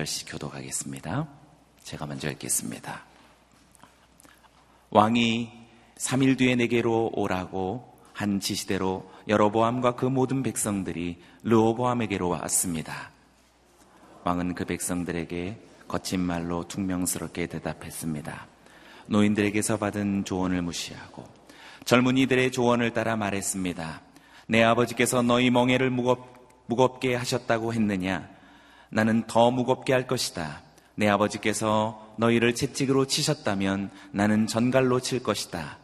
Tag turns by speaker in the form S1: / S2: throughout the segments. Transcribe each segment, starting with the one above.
S1: 저와 여러분이 한 절씩 교독하겠습니다. 제가 먼저 읽겠습니다. 왕이 3일 뒤에 내게로 오라고 한 지시대로 여로보암과 그 모든 백성들이 르호보암에게로 왔습니다. 왕은 그 백성들에게 거친 말로 퉁명스럽게 대답했습니다. 노인들에게서 받은 조언을 무시하고 젊은이들의 조언을 따라 말했습니다. 내 아버지께서 너희 멍에를 무겁, 무겁게 하셨다고 했느냐? 나는 더 무겁게 할 것이다. 내 아버지께서 너희를 채찍으로 치셨다면 나는 전갈로 칠 것이다.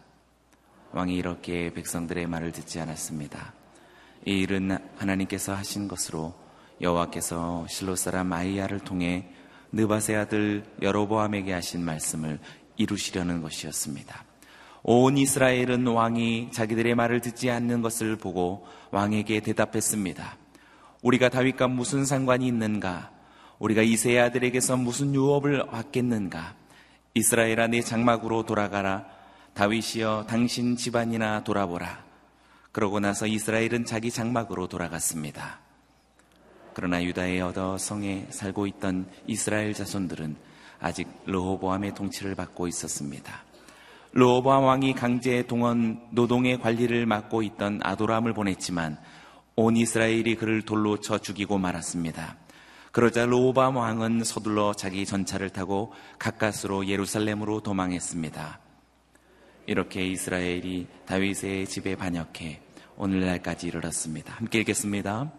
S1: 왕이 이렇게 백성들의 말을 듣지 않았습니다. 이 일은 하나님께서 하신 것으로 여호와께서 실로 사람 아이야를 통해 느바세 아들 여로보암에게 하신 말씀을 이루시려는 것이었습니다. 온 이스라엘은 왕이 자기들의 말을 듣지 않는 것을 보고 왕에게 대답했습니다. 우리가 다윗과 무슨 상관이 있는가? 우리가 이세 아들에게서 무슨 유업을 받겠는가? 이스라엘아 내 장막으로 돌아가라. 다윗이여 당신 집안이나 돌아보라. 그러고 나서 이스라엘은 자기 장막으로 돌아갔습니다. 그러나 유다의 얻어 성에 살고 있던 이스라엘 자손들은 아직 르호보암의 통치를 받고 있었습니다. 르호보암 왕이 강제 동원 노동의 관리를 맡고 있던 아도람을 보냈지만 온 이스라엘이 그를 돌로 쳐 죽이고 말았습니다. 그러자 르호보암 왕은 서둘러 자기 전차를 타고 가까스로 예루살렘으로 도망했습니다. 이렇게 이스라엘이 다윗의 집에 반역해 오늘날까지 이르렀습니다. 함께 읽겠습니다.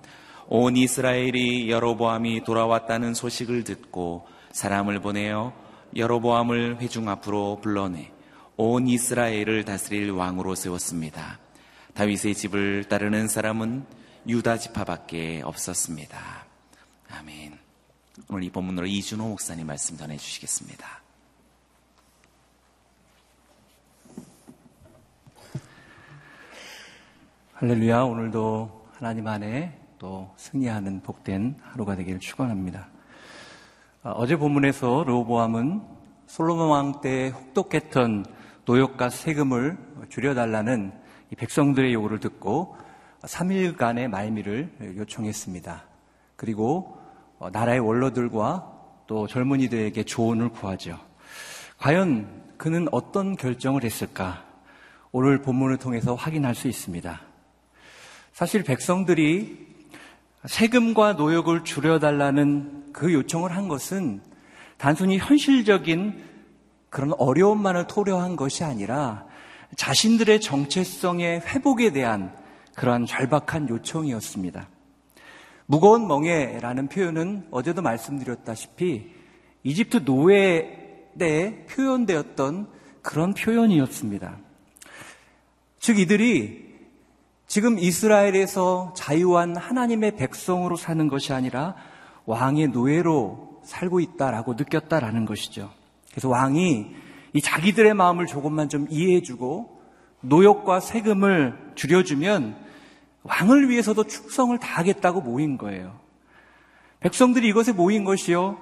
S1: 온 이스라엘이 여로보암이 돌아왔다는 소식을 듣고 사람을 보내어 여로보암을 회중 앞으로 불러내 온 이스라엘을 다스릴 왕으로 세웠습니다. 다윗의 집을 따르는 사람은 유다 지파밖에 없었습니다. 아멘. 오늘 이 본문으로 이준호 목사님 말씀 전해 주시겠습니다.
S2: 할렐루야. 오늘도 하나님 안에 또 승리하는 복된 하루가 되기를 축원합니다. 아, 어제 본문에서 르호보암은 솔로몬 왕 때 혹독했던 노역과 세금을 줄여달라는 백성들의 요구를 듣고 3일간의 말미를 요청했습니다. 그리고 어, 나라의 원로들과 또 젊은이들에게 조언을 구하죠. 과연 그는 어떤 결정을 했을까? 오늘 본문을 통해서 확인할 수 있습니다. 사실 백성들이 세금과 노역을 줄여달라는 그 요청을 한 것은 단순히 현실적인 그런 어려움만을 토려한 것이 아니라 자신들의 정체성의 회복에 대한 그러한 절박한 요청이었습니다. 무거운 멍에라는 표현은 어제도 말씀드렸다시피 이집트 노예 때 표현되었던 그런 표현이었습니다. 즉 이들이 지금 이스라엘에서 자유한 하나님의 백성으로 사는 것이 아니라 왕의 노예로 살고 있다라고 느꼈다라는 것이죠. 그래서 왕이 이 자기들의 마음을 조금만 좀 이해해주고 노역과 세금을 줄여주면 왕을 위해서도 충성을 다하겠다고 모인 거예요. 백성들이 이것에 모인 것이요.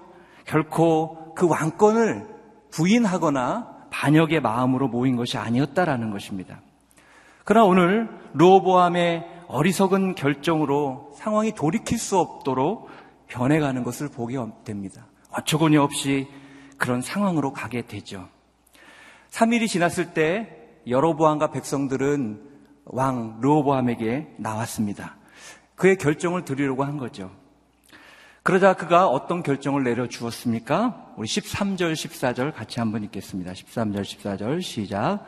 S2: 결코 그 왕권을 부인하거나 반역의 마음으로 모인 것이 아니었다라는 것입니다. 그러나 오늘 로보암의 어리석은 결정으로 상황이 돌이킬 수 없도록 변해가는 것을 보게 됩니다. 어처구니 없이 그런 상황으로 가게 되죠. 3일이 지났을 때 여로보암과 백성들은 왕 르호보암에게 나왔습니다. 그의 결정을 드리려고 한 거죠. 그러자 그가 어떤 결정을 내려 주었습니까? 우리 13절, 14절 같이 한번 읽겠습니다. 13절, 14절 시작.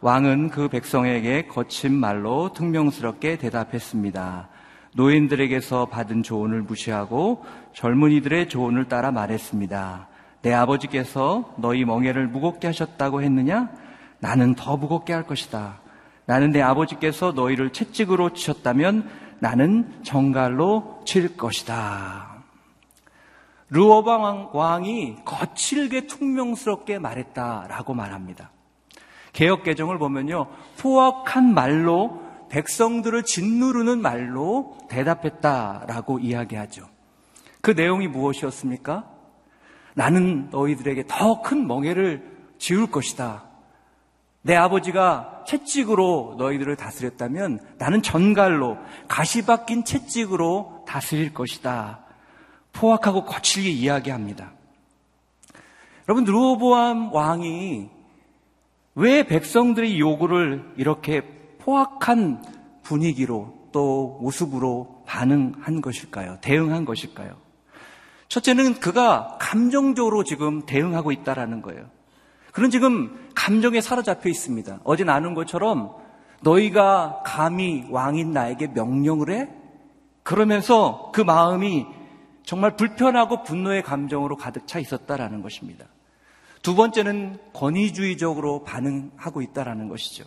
S2: 왕은 그 백성에게 거친 말로 퉁명스럽게 대답했습니다. 노인들에게서 받은 조언을 무시하고 젊은이들의 조언을 따라 말했습니다. 내 아버지께서 너희 멍에를 무겁게 하셨다고 했느냐? 나는 더 무겁게 할 것이다. 나는 내 아버지께서 너희를 채찍으로 치셨다면 나는 정갈로 칠 것이다. 르호방 왕이 거칠게 퉁명스럽게 말했다라고 말합니다. 개혁 개정을 보면요. 포악한 말로 백성들을 짓누르는 말로 대답했다라고 이야기하죠. 그 내용이 무엇이었습니까? 나는 너희들에게 더 큰 멍해를 지울 것이다. 내 아버지가 채찍으로 너희들을 다스렸다면 나는 전갈로 가시 박힌 채찍으로 다스릴 것이다. 포악하고 거칠게 이야기합니다. 여러분 르호보암 왕이 왜 백성들의 요구를 이렇게 포악한 분위기로 또 모습으로 반응한 것일까요? 대응한 것일까요? 첫째는 그가 감정적으로 지금 대응하고 있다라는 거예요. 그는 지금 감정에 사로잡혀 있습니다. 어제 나눈 것처럼 너희가 감히 왕인 나에게 명령을 해? 그러면서 그 마음이 정말 불편하고 분노의 감정으로 가득 차 있었다라는 것입니다. 두 번째는 권위주의적으로 반응하고 있다라는 것이죠.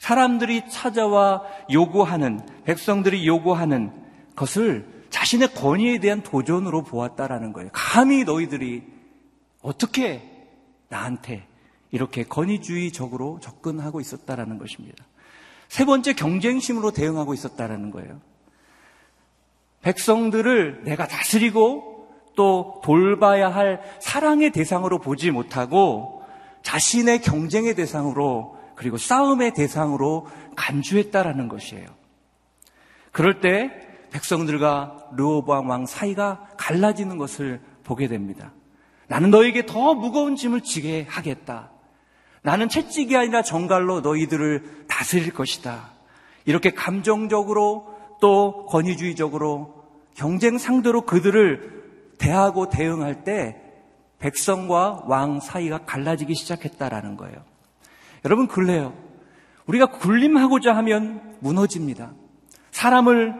S2: 사람들이 찾아와 요구하는, 백성들이 요구하는 것을 자신의 권위에 대한 도전으로 보았다라는 거예요. 감히 너희들이 어떻게 나한테 이렇게 권위주의적으로 접근하고 있었다라는 것입니다. 세 번째 경쟁심으로 대응하고 있었다라는 거예요. 백성들을 내가 다스리고 또 돌봐야 할 사랑의 대상으로 보지 못하고 자신의 경쟁의 대상으로 그리고 싸움의 대상으로 간주했다라는 것이에요. 그럴 때 백성들과 르호보암 왕 사이가 갈라지는 것을 보게 됩니다. 나는 너에게 더 무거운 짐을 지게 하겠다. 나는 채찍이 아니라 정갈로 너희들을 다스릴 것이다. 이렇게 감정적으로 또 권위주의적으로 경쟁 상대로 그들을 대하고 대응할 때 백성과 왕 사이가 갈라지기 시작했다라는 거예요. 여러분 그래요. 우리가 군림하고자 하면 무너집니다. 사람을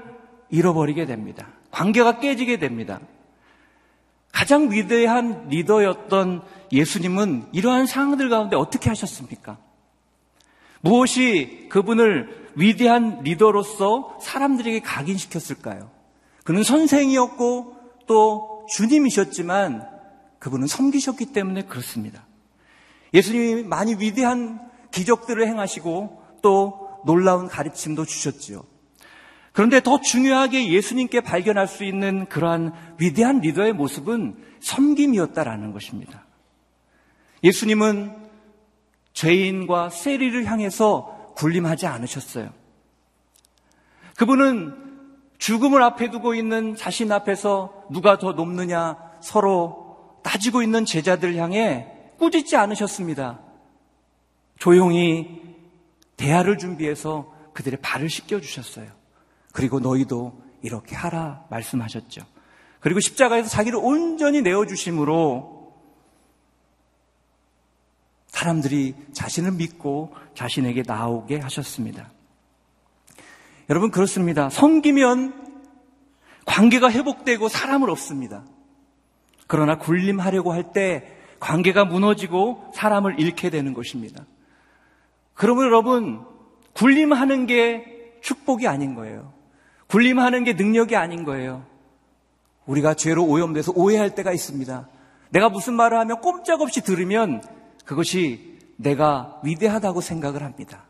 S2: 잃어버리게 됩니다. 관계가 깨지게 됩니다. 가장 위대한 리더였던 예수님은 이러한 상황들 가운데 어떻게 하셨습니까? 무엇이 그분을 위대한 리더로서 사람들에게 각인시켰을까요? 그는 선생이었고 또 주님이셨지만 그분은 섬기셨기 때문에 그렇습니다. 예수님이 많이 위대한 기적들을 행하시고 또 놀라운 가르침도 주셨지요. 그런데 더 중요하게 예수님께 발견할 수 있는 그러한 위대한 리더의 모습은 섬김이었다라는 것입니다. 예수님은 죄인과 세리를 향해서 군림하지 않으셨어요. 그분은 죽음을 앞에 두고 있는 자신 앞에서 누가 더 높느냐 서로 따지고 있는 제자들 향해 꾸짖지 않으셨습니다. 조용히 대화를 준비해서 그들의 발을 씻겨주셨어요. 그리고 너희도 이렇게 하라 말씀하셨죠. 그리고 십자가에서 자기를 온전히 내어주심으로 사람들이 자신을 믿고 자신에게 나오게 하셨습니다. 여러분 그렇습니다. 섬기면 관계가 회복되고 사람을 없습니다. 그러나 군림하려고 할 때 관계가 무너지고 사람을 잃게 되는 것입니다. 그러면 여러분 군림하는 게 축복이 아닌 거예요. 군림하는 게 능력이 아닌 거예요. 우리가 죄로 오염돼서 오해할 때가 있습니다. 내가 무슨 말을 하면 꼼짝없이 들으면 그것이 내가 위대하다고 생각을 합니다.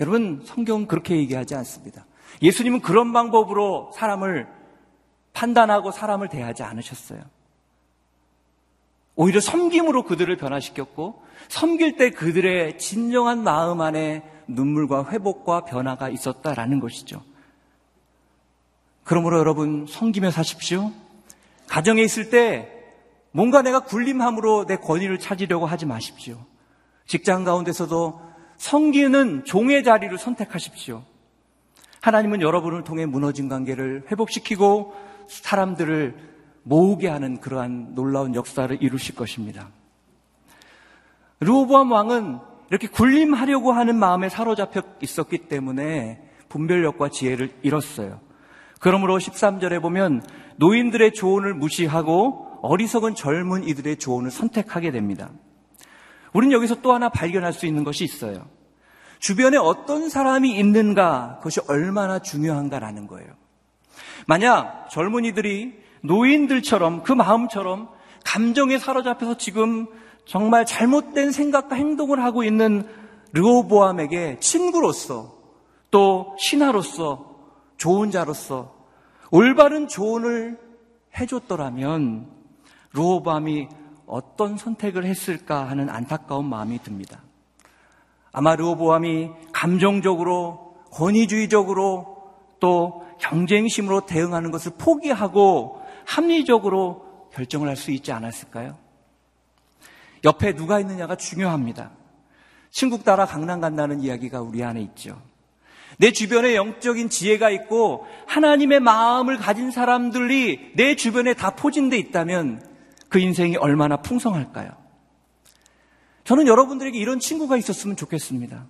S2: 여러분, 성경은 그렇게 얘기하지 않습니다. 예수님은 그런 방법으로 사람을 판단하고 사람을 대하지 않으셨어요. 오히려 섬김으로 그들을 변화시켰고, 섬길 때 그들의 진정한 마음 안에 눈물과 회복과 변화가 있었다라는 것이죠. 그러므로 여러분, 섬기며 사십시오. 가정에 있을 때 뭔가 내가 군림함으로 내 권위를 찾으려고 하지 마십시오. 직장 가운데서도 성기는 종의 자리를 선택하십시오. 하나님은 여러분을 통해 무너진 관계를 회복시키고 사람들을 모으게 하는 그러한 놀라운 역사를 이루실 것입니다. 르호보암 왕은 이렇게 군림하려고 하는 마음에 사로잡혀 있었기 때문에 분별력과 지혜를 잃었어요. 그러므로 13절에 보면 노인들의 조언을 무시하고 어리석은 젊은 이들의 조언을 선택하게 됩니다. 우리는 여기서 또 하나 발견할 수 있는 것이 있어요. 주변에 어떤 사람이 있는가, 그것이 얼마나 중요한가라는 거예요. 만약 젊은이들이 노인들처럼 그 마음처럼 감정에 사로잡혀서 지금 정말 잘못된 생각과 행동을 하고 있는 르호보암에게 친구로서 또 신하로서 좋은 자로서 올바른 조언을 해줬더라면 르호밤이 어떤 선택을 했을까 하는 안타까운 마음이 듭니다. 아마 르호보암이 감정적으로 권위주의적으로 또 경쟁심으로 대응하는 것을 포기하고 합리적으로 결정을 할 수 있지 않았을까요? 옆에 누가 있느냐가 중요합니다. 친구 따라 강남 간다는 이야기가 우리 안에 있죠. 내 주변에 영적인 지혜가 있고 하나님의 마음을 가진 사람들이 내 주변에 다 포진돼 있다면 그 인생이 얼마나 풍성할까요? 저는 여러분들에게 이런 친구가 있었으면 좋겠습니다.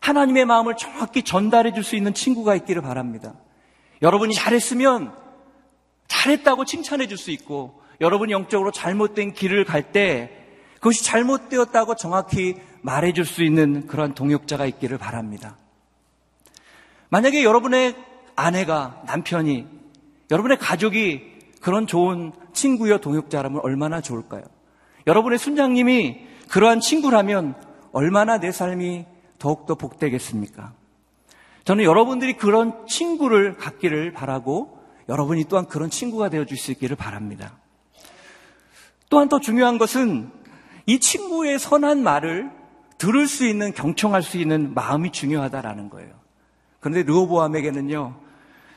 S2: 하나님의 마음을 정확히 전달해 줄 수 있는 친구가 있기를 바랍니다. 여러분이 잘했으면 잘했다고 칭찬해 줄 수 있고 여러분이 영적으로 잘못된 길을 갈 때 그것이 잘못되었다고 정확히 말해 줄 수 있는 그런 동역자가 있기를 바랍니다. 만약에 여러분의 아내가 남편이 여러분의 가족이 그런 좋은 친구여 동역자라면 얼마나 좋을까요? 여러분의 순장님이 그러한 친구라면 얼마나 내 삶이 더욱더 복되겠습니까? 저는 여러분들이 그런 친구를 갖기를 바라고 여러분이 또한 그런 친구가 되어 줄 수 있기를 바랍니다. 또한 더 중요한 것은 이 친구의 선한 말을 들을 수 있는 경청할 수 있는 마음이 중요하다라는 거예요. 그런데 르호보암에게는요,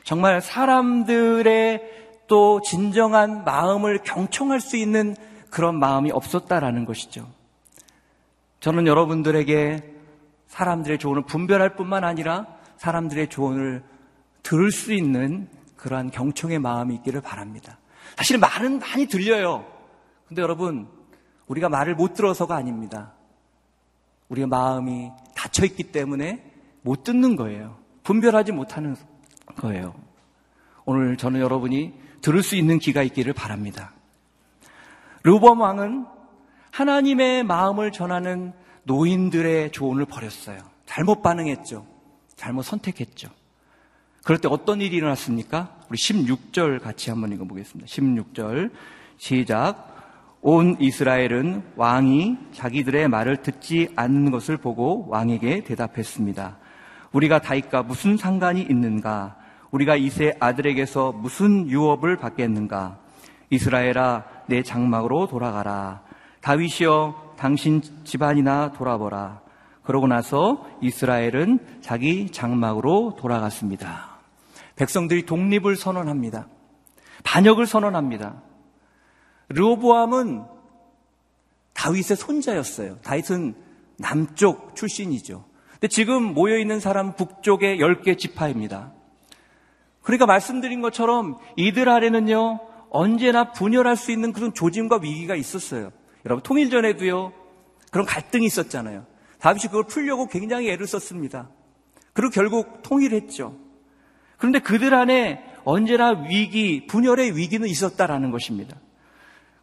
S2: 정말 사람들의 또 진정한 마음을 경청할 수 있는 그런 마음이 없었다라는 것이죠. 저는 여러분들에게 사람들의 조언을 분별할 뿐만 아니라 사람들의 조언을 들을 수 있는 그러한 경청의 마음이 있기를 바랍니다. 사실 말은 많이 들려요. 근데 여러분, 우리가 말을 못 들어서가 아닙니다. 우리의 마음이 닫혀 있기 때문에 못 듣는 거예요. 분별하지 못하는 거예요. 오늘 저는 여러분이 들을 수 있는 귀가 있기를 바랍니다. 르범 왕은 하나님의 마음을 전하는 노인들의 조언을 버렸어요. 잘못 반응했죠. 잘못 선택했죠. 그럴 때 어떤 일이 일어났습니까? 우리 16절 같이 한번 읽어보겠습니다. 16절 시작. 온 이스라엘은 왕이 자기들의 말을 듣지 않는 것을 보고 왕에게 대답했습니다. 우리가 다윗과 무슨 상관이 있는가? 우리가 이세 아들에게서 무슨 유업을 받겠는가? 이스라엘아, 내 장막으로 돌아가라. 다윗이여, 당신 집안이나 돌아보라. 그러고 나서 이스라엘은 자기 장막으로 돌아갔습니다. 백성들이 독립을 선언합니다. 반역을 선언합니다. 르호보암은 다윗의 손자였어요. 다윗은 남쪽 출신이죠. 근데 지금 모여있는 사람 북쪽의 10개 지파입니다. 그러니까 말씀드린 것처럼 이들 아래는요, 언제나 분열할 수 있는 그런 조짐과 위기가 있었어요. 여러분, 통일 전에도요, 그런 갈등이 있었잖아요. 다윗이 그걸 풀려고 굉장히 애를 썼습니다. 그리고 결국 통일했죠. 그런데 그들 안에 언제나 위기, 분열의 위기는 있었다라는 것입니다.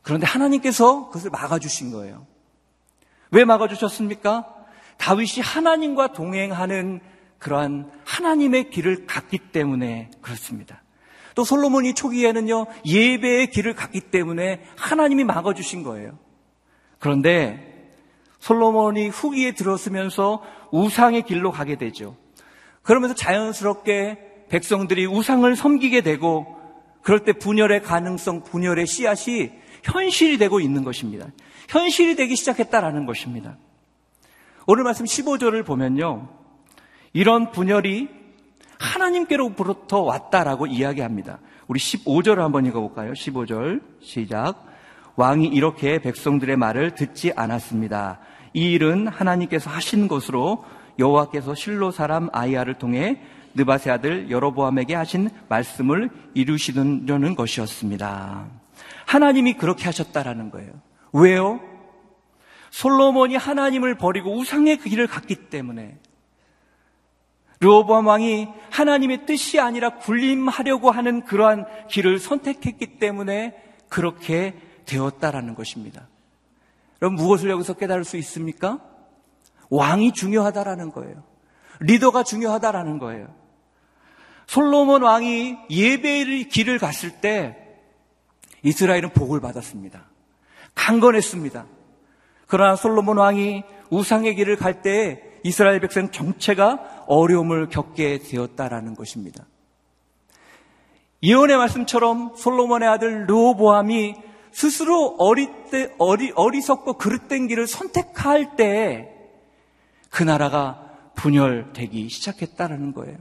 S2: 그런데 하나님께서 그것을 막아주신 거예요. 왜 막아주셨습니까? 다윗이 하나님과 동행하는 그러한 하나님의 길을 갔기 때문에 그렇습니다. 또 솔로몬이 초기에는요, 예배의 길을 갔기 때문에 하나님이 막아주신 거예요. 그런데 솔로몬이 후기에 들었으면서 우상의 길로 가게 되죠. 그러면서 자연스럽게 백성들이 우상을 섬기게 되고 그럴 때 분열의 가능성, 분열의 씨앗이 현실이 되고 있는 것입니다. 현실이 되기 시작했다라는 것입니다. 오늘 말씀 15절을 보면요. 이런 분열이 하나님께로부터 왔다라고 이야기합니다. 우리 15절을 한번 읽어볼까요? 15절 시작. 왕이 이렇게 백성들의 말을 듣지 않았습니다. 이 일은 하나님께서 하신 것으로 여호와께서 실로 사람 아이야를 통해 느바세 아들 여로보암에게 하신 말씀을 이루시는 것이었습니다. 하나님이 그렇게 하셨다라는 거예요. 왜요? 솔로몬이 하나님을 버리고 우상의 그 길을 갔기 때문에 르호보암 왕이 하나님의 뜻이 아니라 군림하려고 하는 그러한 길을 선택했기 때문에 그렇게 되었다라는 것입니다. 여러분 무엇을 여기서 깨달을 수 있습니까? 왕이 중요하다라는 거예요. 리더가 중요하다라는 거예요. 솔로몬 왕이 예배의 길을 갔을 때 이스라엘은 복을 받았습니다. 강건했습니다. 그러나 솔로몬 왕이 우상의 길을 갈때 이스라엘 백성 정체가 어려움을 겪게 되었다라는 것입니다. 예언의 말씀처럼 솔로몬의 아들 르호보암이 스스로 어리 때, 어리, 어리석고 그릇된 길을 선택할 때그 나라가 분열되기 시작했다라는 거예요.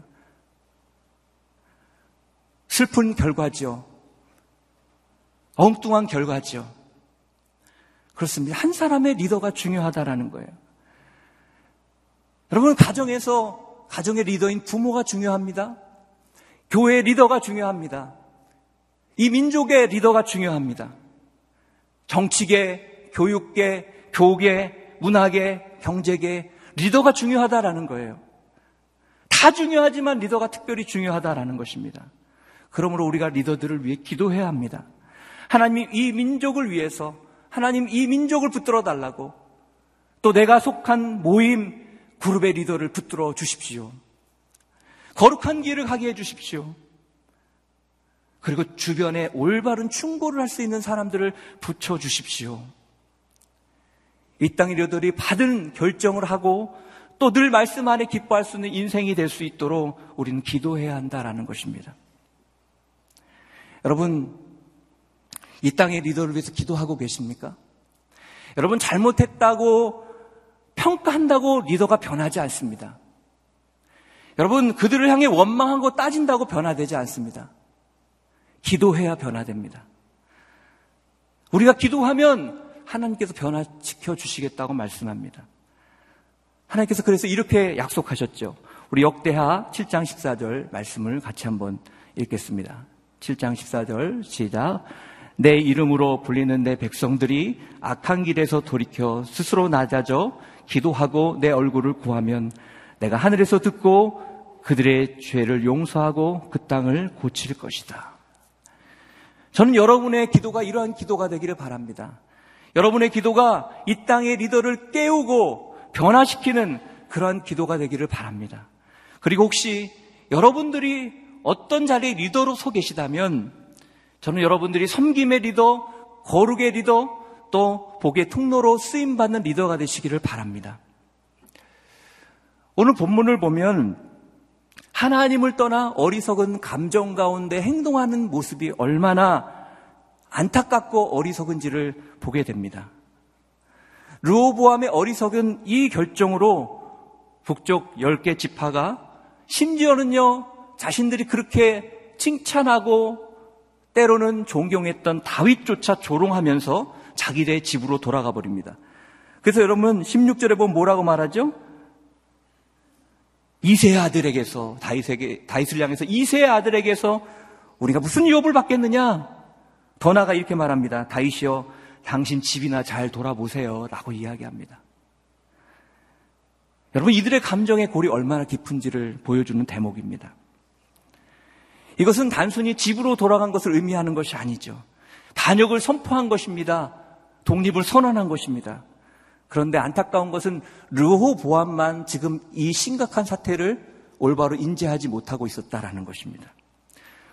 S2: 슬픈 결과죠. 엉뚱한 결과죠. 그렇습니다. 한 사람의 리더가 중요하다라는 거예요. 여러분, 가정에서, 가정의 리더인 부모가 중요합니다. 교회 리더가 중요합니다. 이 민족의 리더가 중요합니다. 정치계, 교육계, 교계, 문화계, 경제계, 리더가 중요하다라는 거예요. 다 중요하지만 리더가 특별히 중요하다라는 것입니다. 그러므로 우리가 리더들을 위해 기도해야 합니다. 하나님이 이 민족을 위해서 하나님 이 민족을 붙들어 달라고 또 내가 속한 모임 그룹의 리더를 붙들어 주십시오. 거룩한 길을 가게 해 주십시오. 그리고 주변에 올바른 충고를 할 수 있는 사람들을 붙여 주십시오. 이 땅의 리더들이 받은 결정을 하고 또 늘 말씀 안에 기뻐할 수 있는 인생이 될 수 있도록 우리는 기도해야 한다라는 것입니다. 여러분, 이 땅의 리더를 위해서 기도하고 계십니까? 여러분, 잘못했다고 평가한다고 리더가 변하지 않습니다. 여러분, 그들을 향해 원망하고 따진다고 변화되지 않습니다. 기도해야 변화됩니다. 우리가 기도하면 하나님께서 변화시켜 주시겠다고 말씀합니다. 하나님께서 그래서 이렇게 약속하셨죠. 우리 역대하 7장 14절 말씀을 같이 한번 읽겠습니다. 7장 14절 시작. 내 이름으로 불리는 내 백성들이 악한 길에서 돌이켜 스스로 낮아져 기도하고 내 얼굴을 구하면 내가 하늘에서 듣고 그들의 죄를 용서하고 그 땅을 고칠 것이다. 저는 여러분의 기도가 이러한 기도가 되기를 바랍니다. 여러분의 기도가 이 땅의 리더를 깨우고 변화시키는 그러한 기도가 되기를 바랍니다. 그리고 혹시 여러분들이 어떤 자리에 리더로 서 계시다면 저는 여러분들이 섬김의 리더, 거룩의 리더, 또 복의 통로로 쓰임받는 리더가 되시기를 바랍니다. 오늘 본문을 보면 하나님을 떠나 어리석은 감정 가운데 행동하는 모습이 얼마나 안타깝고 어리석은지를 보게 됩니다. 르오보암의 어리석은 이 결정으로 북쪽 10개 지파가 심지어는요, 자신들이 그렇게 칭찬하고 때로는 존경했던 다윗조차 조롱하면서 자기네 집으로 돌아가 버립니다. 그래서 여러분 16절에 보면 뭐라고 말하죠? 이세 아들에게서 다윗에게 다윗을 향해서 이세 아들에게서 우리가 무슨 유업을 받겠느냐? 더 나가 이렇게 말합니다. 다윗이여 당신 집이나 잘 돌아보세요라고 이야기합니다. 여러분 이들의 감정의 골이 얼마나 깊은지를 보여주는 대목입니다. 이것은 단순히 집으로 돌아간 것을 의미하는 것이 아니죠. 반역을 선포한 것입니다. 독립을 선언한 것입니다. 그런데 안타까운 것은 르호보암만 지금 이 심각한 사태를 올바로 인지하지 못하고 있었다라는 것입니다.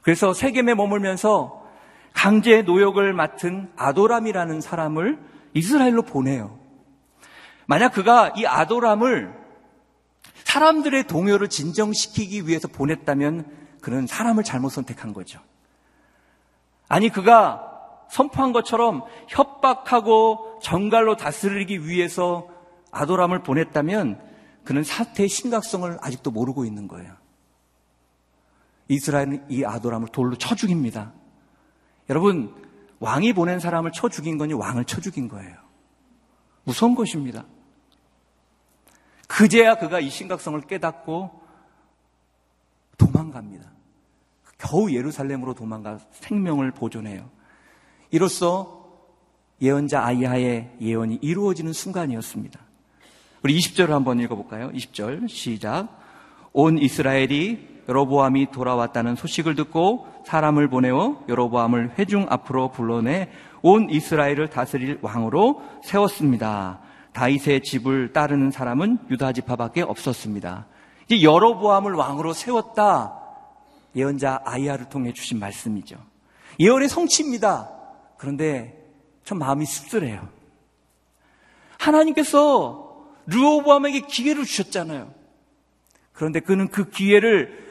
S2: 그래서 세겜에 머물면서 강제 노역을 맡은 아도람이라는 사람을 이스라엘로 보내요. 만약 그가 이 아도람을 사람들의 동요를 진정시키기 위해서 보냈다면 그는 사람을 잘못 선택한 거죠. 아니, 그가 선포한 것처럼 협박하고 정갈로 다스리기 위해서 아도람을 보냈다면 그는 사태의 심각성을 아직도 모르고 있는 거예요. 이스라엘은 이 아도람을 돌로 쳐 죽입니다. 여러분, 왕이 보낸 사람을 쳐 죽인 거니 왕을 쳐 죽인 거예요. 무서운 것입니다. 그제야 그가 이 심각성을 깨닫고 도망갑니다. 겨우 예루살렘으로 도망가 생명을 보존해요. 이로써 예언자 아이하의 예언이 이루어지는 순간이었습니다. 우리 20절을 한번 읽어볼까요? 20절 시작. 온 이스라엘이 여로보암이 돌아왔다는 소식을 듣고 사람을 보내어 여로보암을 회중 앞으로 불러내 온 이스라엘을 다스릴 왕으로 세웠습니다. 다윗의 집을 따르는 사람은 유다 지파밖에 없었습니다. 이제 여로보암을 왕으로 세웠다. 예언자 아이야를 통해 주신 말씀이죠. 예언의 성취입니다. 그런데 참 마음이 씁쓸해요. 하나님께서 르오보암에게 기회를 주셨잖아요. 그런데 그는 그 기회를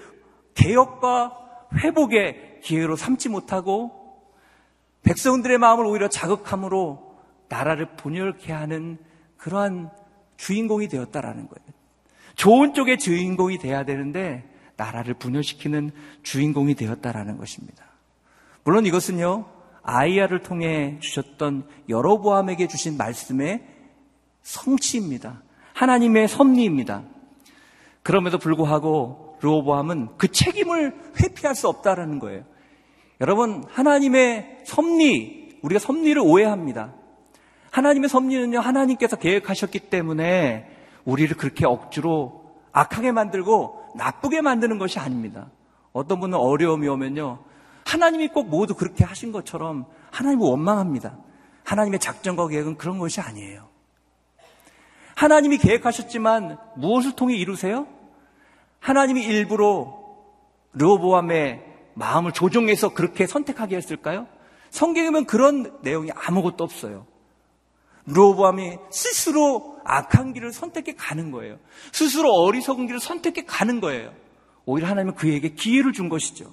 S2: 개혁과 회복의 기회로 삼지 못하고 백성들의 마음을 오히려 자극함으로 나라를 분열케 하는 그러한 주인공이 되었다라는 거예요. 좋은 쪽의 주인공이 돼야 되는데 나라를 분열시키는 주인공이 되었다라는 것입니다. 물론 이것은요, 아이야를 통해 주셨던 여로보암에게 주신 말씀의 성취입니다. 하나님의 섭리입니다. 그럼에도 불구하고 르호보암은 그 책임을 회피할 수 없다라는 거예요. 여러분, 하나님의 섭리, 우리가 섭리를 오해합니다. 하나님의 섭리는요, 하나님께서 계획하셨기 때문에 우리를 그렇게 억지로 악하게 만들고 나쁘게 만드는 것이 아닙니다. 어떤 분은 어려움이 오면요, 하나님이 꼭 모두 그렇게 하신 것처럼 하나님을 원망합니다. 하나님의 작전과 계획은 그런 것이 아니에요. 하나님이 계획하셨지만 무엇을 통해 이루세요? 하나님이 일부러 르호보암의 마음을 조종해서 그렇게 선택하게 했을까요? 성경에 보 그런 내용이 아무것도 없어요. 르호보암이 스스로 악한 길을 선택해 가는 거예요. 스스로 어리석은 길을 선택해 가는 거예요. 오히려 하나님은 그에게 기회를 준 것이죠.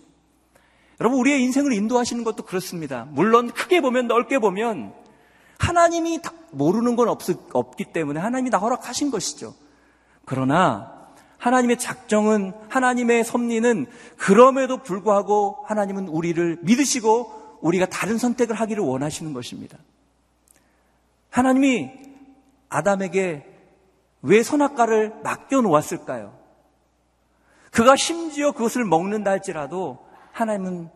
S2: 여러분, 우리의 인생을 인도하시는 것도 그렇습니다. 물론 크게 보면 넓게 보면 하나님이 모르는 건 없, 없기 때문에 하나님이 나 허락하신 것이죠. 그러나 하나님의 작정은 하나님의 섭리는 그럼에도 불구하고 하나님은 우리를 믿으시고 우리가 다른 선택을 하기를 원하시는 것입니다. 하나님이 아담에게 왜 선악과를 맡겨 놓았을까요? 그가 심지어 그것을 먹는다 할지라도 하나님은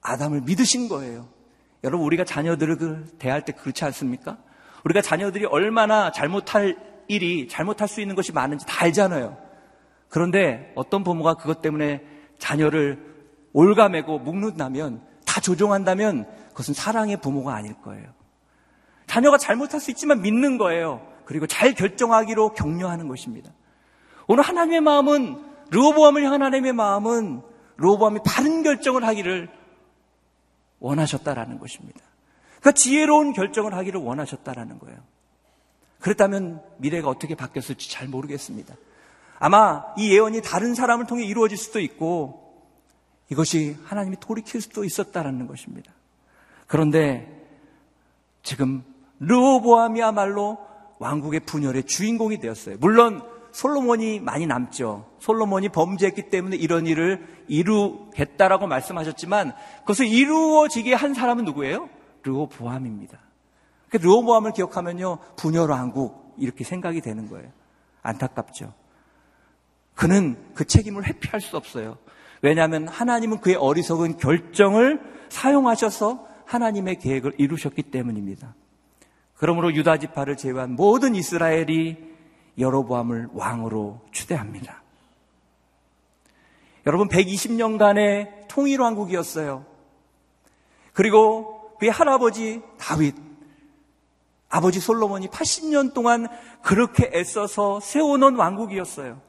S2: 아담을 믿으신 거예요. 여러분, 우리가 자녀들을 그 대할 때 그렇지 않습니까? 우리가 자녀들이 얼마나 잘못할 일이, 잘못할 수 있는 것이 많은지 다 알잖아요. 그런데 어떤 부모가 그것 때문에 자녀를 올가매고 묶는다면, 다 조종한다면 그것은 사랑의 부모가 아닐 거예요. 자녀가 잘못할 수 있지만 믿는 거예요. 그리고 잘 결정하기로 격려하는 것입니다. 오늘 하나님의 마음은, 르호보암을 향한 하나님의 마음은 로보암이 바른 결정을 하기를 원하셨다라는 것입니다. 그러니까 지혜로운 결정을 하기를 원하셨다라는 거예요. 그렇다면 미래가 어떻게 바뀌었을지 잘 모르겠습니다. 아마 이 예언이 다른 사람을 통해 이루어질 수도 있고 이것이 하나님이 돌이킬 수도 있었다라는 것입니다. 그런데 지금 르호보암이야말로 왕국의 분열의 주인공이 되었어요. 물론 솔로몬이 많이 남죠. 솔로몬이 범죄했기 때문에 이런 일을 이루겠다라고 말씀하셨지만 그것을 이루어지게 한 사람은 누구예요? 르호보암입니다. 르호보암을 기억하면요 분열 왕국 이렇게 생각이 되는 거예요. 안타깝죠. 그는 그 책임을 회피할 수 없어요. 왜냐하면 하나님은 그의 어리석은 결정을 사용하셔서 하나님의 계획을 이루셨기 때문입니다. 그러므로 유다 지파를 제외한 모든 이스라엘이 여로보암을 왕으로 추대합니다. 여러분 120년간의 통일 왕국이었어요. 그리고 그의 할아버지 다윗, 아버지 솔로몬이 80년 동안 그렇게 애써서 세워놓은 왕국이었어요.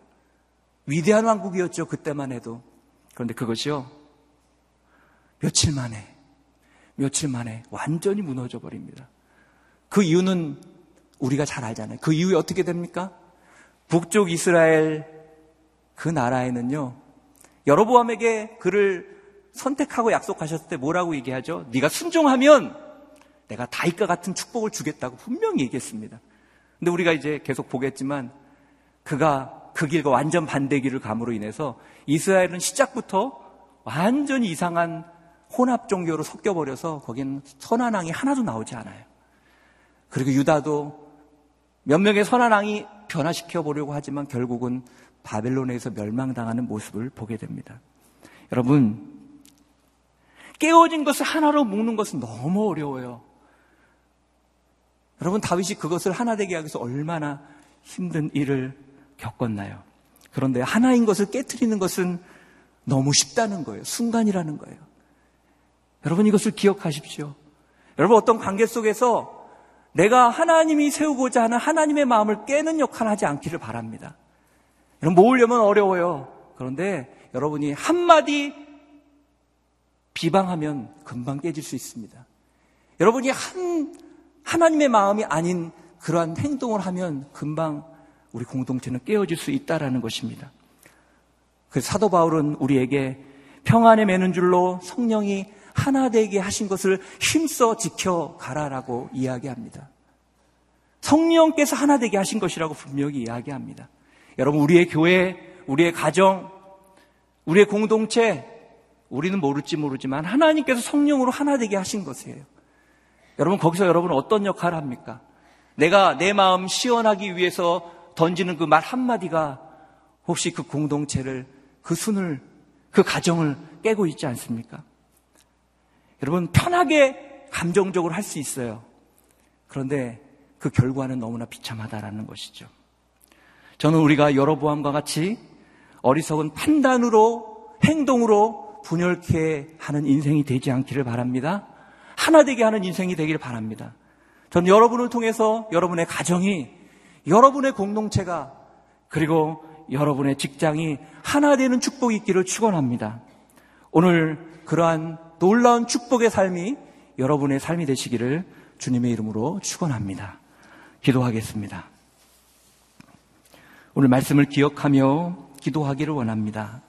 S2: 위대한 왕국이었죠. 그때만 해도. 그런데 그것이요. 며칠 만에, 며칠 만에 완전히 무너져 버립니다. 그 이유는 우리가 잘 알잖아요. 그 이후에 어떻게 됩니까? 북쪽 이스라엘 그 나라에는요. 여로보암에게 그를 선택하고 약속하셨을 때 뭐라고 얘기하죠? 네가 순종하면 내가 다윗과 같은 축복을 주겠다고 분명히 얘기했습니다. 근데 우리가 이제 계속 보겠지만 그가 그 길과 완전 반대 길을 감으로 인해서 이스라엘은 시작부터 완전히 이상한 혼합 종교로 섞여버려서 거기는 선한 왕이 하나도 나오지 않아요. 그리고 유다도 몇 명의 선한 왕이 변화시켜 보려고 하지만 결국은 바벨론에서 멸망당하는 모습을 보게 됩니다. 여러분, 깨어진 것을 하나로 묶는 것은 너무 어려워요. 여러분, 다윗이 그것을 하나 되게 하기 위해서 얼마나 힘든 일을 겪었나요? 그런데 하나인 것을 깨뜨리는 것은 너무 쉽다는 거예요. 순간이라는 거예요. 여러분, 이것을 기억하십시오. 여러분, 어떤 관계 속에서 내가 하나님이 세우고자 하는 하나님의 마음을 깨는 역할을 하지 않기를 바랍니다. 여러분, 모으려면 어려워요. 그런데 여러분이 한마디 비방하면 금방 깨질 수 있습니다. 여러분이 한, 하나님의 마음이 아닌 그러한 행동을 하면 금방 우리 공동체는 깨어질 수 있다라는 것입니다. 그 사도 바울은 우리에게 평안에 매는 줄로 성령이 하나 되게 하신 것을 힘써 지켜가라라고 이야기합니다. 성령께서 하나 되게 하신 것이라고 분명히 이야기합니다. 여러분, 우리의 교회, 우리의 가정, 우리의 공동체, 우리는 모를지 모르지만 하나님께서 성령으로 하나 되게 하신 것이에요. 여러분 거기서 여러분은 어떤 역할을 합니까? 내가 내 마음 시원하기 위해서 던지는 그 말 한마디가 혹시 그 공동체를 그 순을 그 가정을 깨고 있지 않습니까? 여러분 편하게 감정적으로 할 수 있어요. 그런데 그 결과는 너무나 비참하다라는 것이죠. 저는 우리가 여러보암과 같이 어리석은 판단으로 행동으로 분열케 하는 인생이 되지 않기를 바랍니다. 하나 되게 하는 인생이 되기를 바랍니다. 저는 여러분을 통해서 여러분의 가정이 여러분의 공동체가 그리고 여러분의 직장이 하나 되는 축복이 있기를 축원합니다. 오늘 그러한 놀라운 축복의 삶이 여러분의 삶이 되시기를 주님의 이름으로 축원합니다. 기도하겠습니다. 오늘 말씀을 기억하며 기도하기를 원합니다.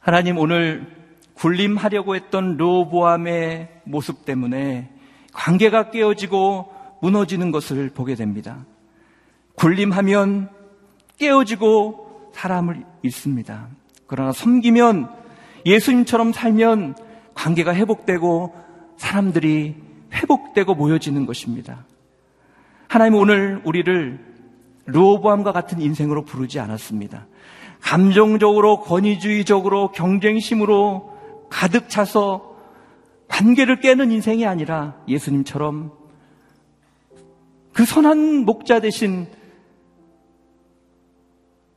S2: 하나님 오늘 굴림하려고 했던 로보암의 모습 때문에 관계가 깨어지고 무너지는 것을 보게 됩니다. 굴림하면 깨어지고 사람을 잃습니다. 그러나 섬기면 예수님처럼 살면 관계가 회복되고 사람들이 회복되고 모여지는 것입니다. 하나님 오늘 우리를 르호보암과 같은 인생으로 부르지 않았습니다. 감정적으로 권위주의적으로 경쟁심으로 가득 차서 관계를 깨는 인생이 아니라 예수님처럼 그 선한 목자 대신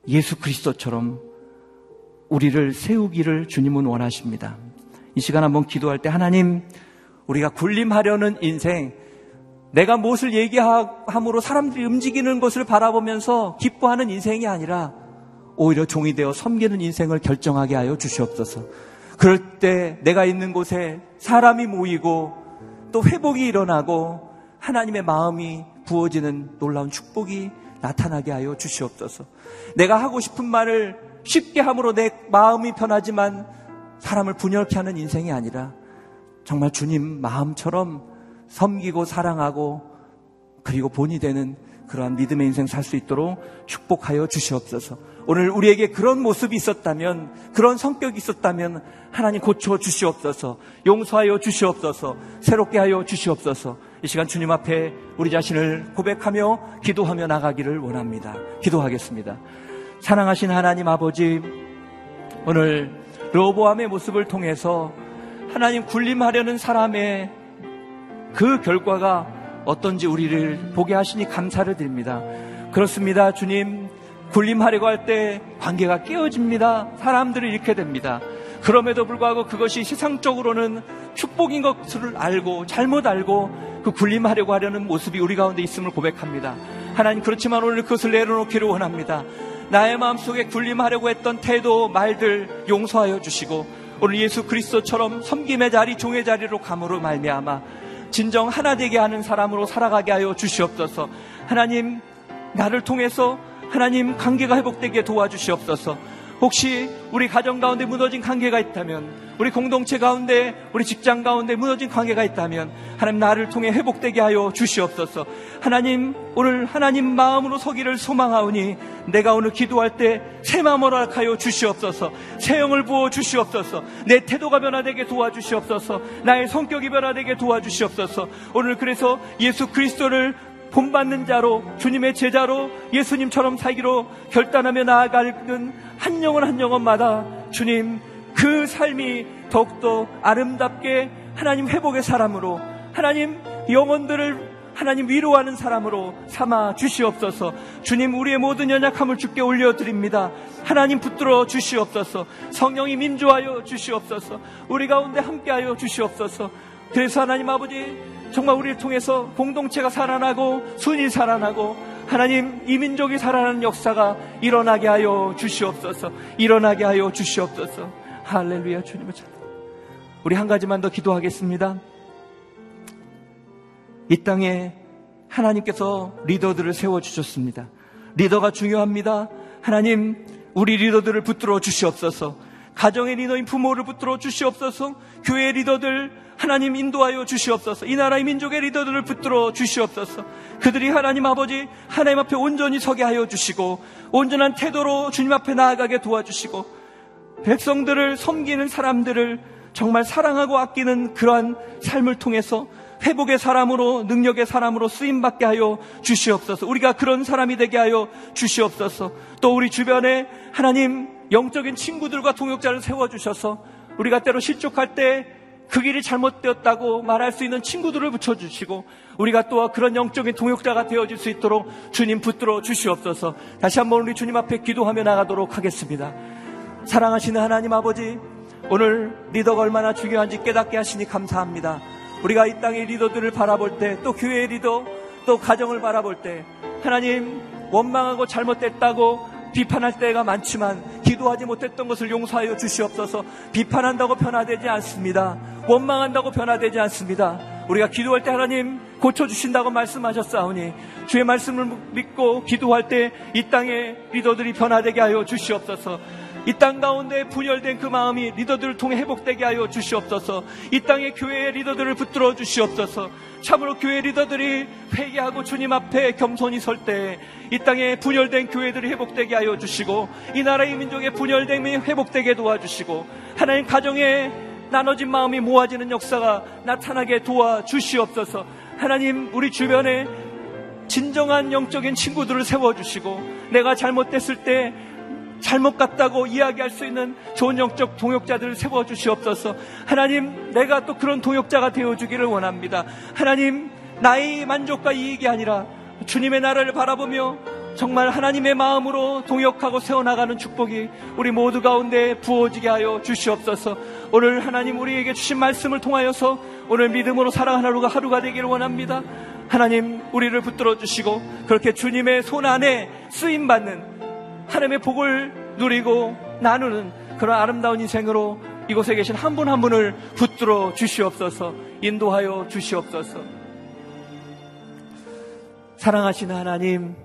S2: 예수 그리스도처럼 우리를 세우기를 주님은 원하십니다. 이 시간 한번 기도할 때 하나님 우리가 군림하려는 인생 내가 무엇을 얘기함으로 사람들이 움직이는 것을 바라보면서 기뻐하는 인생이 아니라 오히려 종이 되어 섬기는 인생을 결정하게 하여 주시옵소서. 그럴 때 내가 있는 곳에 사람이 모이고 또 회복이 일어나고 하나님의 마음이 부어지는 놀라운 축복이 나타나게 하여 주시옵소서. 내가 하고 싶은 말을 쉽게 함으로 내 마음이 편하지만 사람을 분열케 하는 인생이 아니라 정말 주님 마음처럼 섬기고 사랑하고 그리고 본이 되는 그러한 믿음의 인생 살 수 있도록 축복하여 주시옵소서. 오늘 우리에게 그런 모습이 있었다면, 그런 성격이 있었다면 하나님 고쳐 주시옵소서. 용서하여 주시옵소서. 새롭게 하여 주시옵소서. 이 시간 주님 앞에 우리 자신을 고백하며 기도하며 나가기를 원합니다. 기도하겠습니다. 사랑하신 하나님 아버지, 오늘 로보암의 모습을 통해서 하나님 군림하려는 사람의 그 결과가 어떤지 우리를 보게 하시니 감사를 드립니다. 그렇습니다. 주님, 군림하려고 할 때 관계가 깨어집니다. 사람들을 잃게 됩니다. 그럼에도 불구하고 그것이 세상적으로는 축복인 것을 알고 잘못 알고 그 군림하려고 하려는 모습이 우리 가운데 있음을 고백합니다. 하나님 그렇지만 오늘 그것을 내려놓기를 원합니다. 나의 마음속에 군림하려고 했던 태도, 말들 용서하여 주시고 오늘 예수 그리스도처럼 섬김의 자리, 종의 자리로 감으로 말미암아 진정 하나 되게 하는 사람으로 살아가게 하여 주시옵소서. 하나님, 나를 통해서 하나님 관계가 회복되게 도와주시옵소서. 혹시 우리 가정 가운데 무너진 관계가 있다면, 우리 공동체 가운데, 우리 직장 가운데 무너진 관계가 있다면, 하나님 나를 통해 회복되게 하여 주시옵소서. 하나님, 오늘 하나님 마음으로 서기를 소망하오니, 내가 오늘 기도할 때 새 마음으로 하여 주시옵소서. 새 영을 부어 주시옵소서. 내 태도가 변화되게 도와주시옵소서. 나의 성격이 변화되게 도와주시옵소서. 오늘 그래서 예수 그리스도를 본받는 자로 주님의 제자로 예수님처럼 살기로 결단하며 나아가는 한 영혼 한 영혼마다 주님 그 삶이 더욱더 아름답게 하나님 회복의 사람으로 하나님 영혼들을 하나님 위로하는 사람으로 삼아 주시옵소서. 주님 우리의 모든 연약함을 주께 올려드립니다. 하나님 붙들어 주시옵소서. 성령이 민주하여 주시옵소서. 우리 가운데 함께하여 주시옵소서. 그래서 하나님 아버지 정말 우리를 통해서 공동체가 살아나고 순이 살아나고 하나님 이 민족이 살아나는 역사가 일어나게 하여 주시옵소서. 일어나게 하여 주시옵소서. 할렐루야 주님을 찬. 우리 한 가지만 더 기도하겠습니다. 이 땅에 하나님께서 리더들을 세워 주셨습니다. 리더가 중요합니다. 하나님 우리 리더들을 붙들어 주시옵소서. 가정의 리더인 부모를 붙들어 주시옵소서. 교회 리더들 하나님 인도하여 주시옵소서. 이 나라의 민족의 리더들을 붙들어 주시옵소서. 그들이 하나님 아버지 하나님 앞에 온전히 서게 하여 주시고 온전한 태도로 주님 앞에 나아가게 도와주시고 백성들을 섬기는 사람들을 정말 사랑하고 아끼는 그러한 삶을 통해서 회복의 사람으로 능력의 사람으로 쓰임 받게 하여 주시옵소서. 우리가 그런 사람이 되게 하여 주시옵소서. 또 우리 주변에 하나님 영적인 친구들과 동역자를 세워 주셔서 우리가 때로 실족할 때 그 길이 잘못되었다고 말할 수 있는 친구들을 붙여주시고 우리가 또 그런 영적인 동역자가 되어질 수 있도록 주님 붙들어 주시옵소서 다시 한번 우리 주님 앞에 기도하며 나가도록 하겠습니다. 사랑하시는 하나님 아버지 오늘 리더가 얼마나 중요한지 깨닫게 하시니 감사합니다. 우리가 이 땅의 리더들을 바라볼 때 또 교회의 리더 또 가정을 바라볼 때 하나님 원망하고 잘못됐다고 비판할 때가 많지만 기도하지 못했던 것을 용서하여 주시옵소서 비판한다고 변화되지 않습니다. 원망한다고 변화되지 않습니다. 우리가 기도할 때 하나님 고쳐주신다고 말씀하셨사오니 주의 말씀을 믿고 기도할 때 이 땅의 리더들이 변화되게 하여 주시옵소서 이 땅 가운데 분열된 그 마음이 리더들을 통해 회복되게 하여 주시옵소서. 이 땅의 교회의 리더들을 붙들어 주시옵소서. 참으로 교회 리더들이 회개하고 주님 앞에 겸손히 설 때 이 땅에 분열된 교회들이 회복되게 하여 주시고 이 나라의 민족의 분열됨이 회복되게 도와주시고 하나님 가정에 나눠진 마음이 모아지는 역사가 나타나게 도와 주시옵소서. 하나님 우리 주변에 진정한 영적인 친구들을 세워주시고 내가 잘못됐을 때 잘못 같다고 이야기할 수 있는 좋은 영적 동역자들을 세워 주시옵소서. 하나님, 내가 또 그런 동역자가 되어 주기를 원합니다. 하나님, 나의 만족과 이익이 아니라 주님의 나라를 바라보며 정말 하나님의 마음으로 동역하고 세워나가는 축복이 우리 모두 가운데 부어지게 하여 주시옵소서. 오늘 하나님 우리에게 주신 말씀을 통하여서 오늘 믿음으로 살아가는 하루가 하루가 되기를 원합니다. 하나님 우리를 붙들어 주시고 그렇게 주님의 손 안에 쓰임 받는 하나님의 복을 누리고 나누는 그런 아름다운 인생으로 이곳에 계신 한 분한 한 분을 붙들어 주시옵소서 인도하여 주시옵소서 사랑하시는 하나님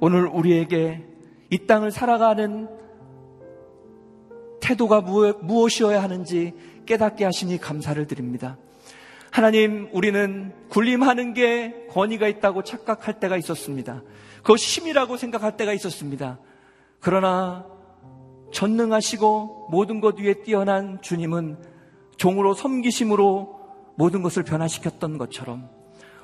S2: 오늘 우리에게 이 땅을 살아가는 태도가 무엇이어야 하는지 깨닫게 하시니 감사를 드립니다. 하나님, 우리는 군림하는 게 권위가 있다고 착각할 때가 있었습니다. 그것이 힘이라고 생각할 때가 있었습니다. 그러나 전능하시고 모든 것 위에 뛰어난 주님은 종으로 섬기심으로 모든 것을 변화시켰던 것처럼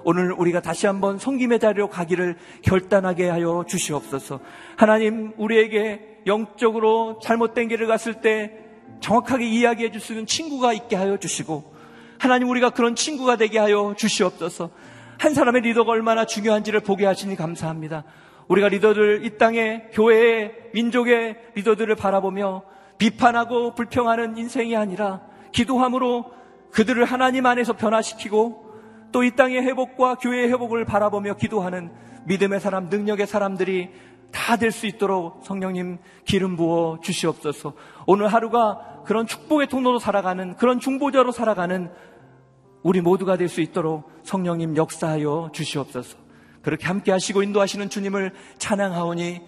S2: 오늘 우리가 다시 한번 성김의 자리로 가기를 결단하게 하여 주시옵소서. 하나님, 우리에게 영적으로 잘못된 길을 갔을 때 정확하게 이야기해 줄 수 있는 친구가 있게 하여 주시고, 하나님, 우리가 그런 친구가 되게 하여 주시옵소서. 한 사람의 리더가 얼마나 중요한지를 보게 하시니 감사합니다. 우리가 리더들, 이 땅의 교회의 민족의 리더들을 바라보며 비판하고 불평하는 인생이 아니라 기도함으로 그들을 하나님 안에서 변화시키고 또 이 땅의 회복과 교회의 회복을 바라보며 기도하는 믿음의 사람, 능력의 사람들이 다 될 수 있도록 성령님 기름 부어 주시옵소서. 오늘 하루가 그런 축복의 통로로 살아가는 그런 중보자로 살아가는 우리 모두가 될 수 있도록 성령님 역사하여 주시옵소서. 그렇게 함께 하시고 인도하시는 주님을 찬양하오니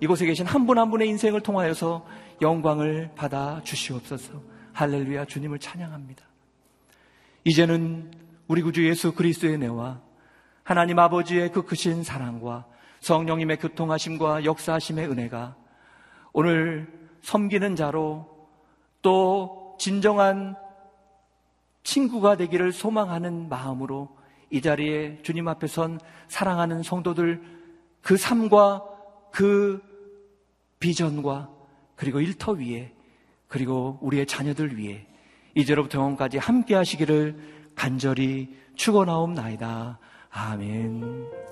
S2: 이곳에 계신 한 분한 한 분의 인생을 통하여서 영광을 받아 주시옵소서. 할렐루야 주님을 찬양합니다. 이제는 우리 구주 예수 그리스도의 내와 하나님 아버지의 그 크신 사랑과 성령님의 교통하심과 역사하심의 은혜가 오늘 섬기는 자로 또 진정한 친구가 되기를 소망하는 마음으로 이 자리에 주님 앞에 선 사랑하는 성도들 그 삶과 그 비전과 그리고 일터 위에 그리고 우리의 자녀들 위해 이제로부터 영원까지 함께 하시기를 간절히 축원하옵나이다. 아멘.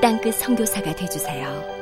S3: 땅끝 성교사가 되주세요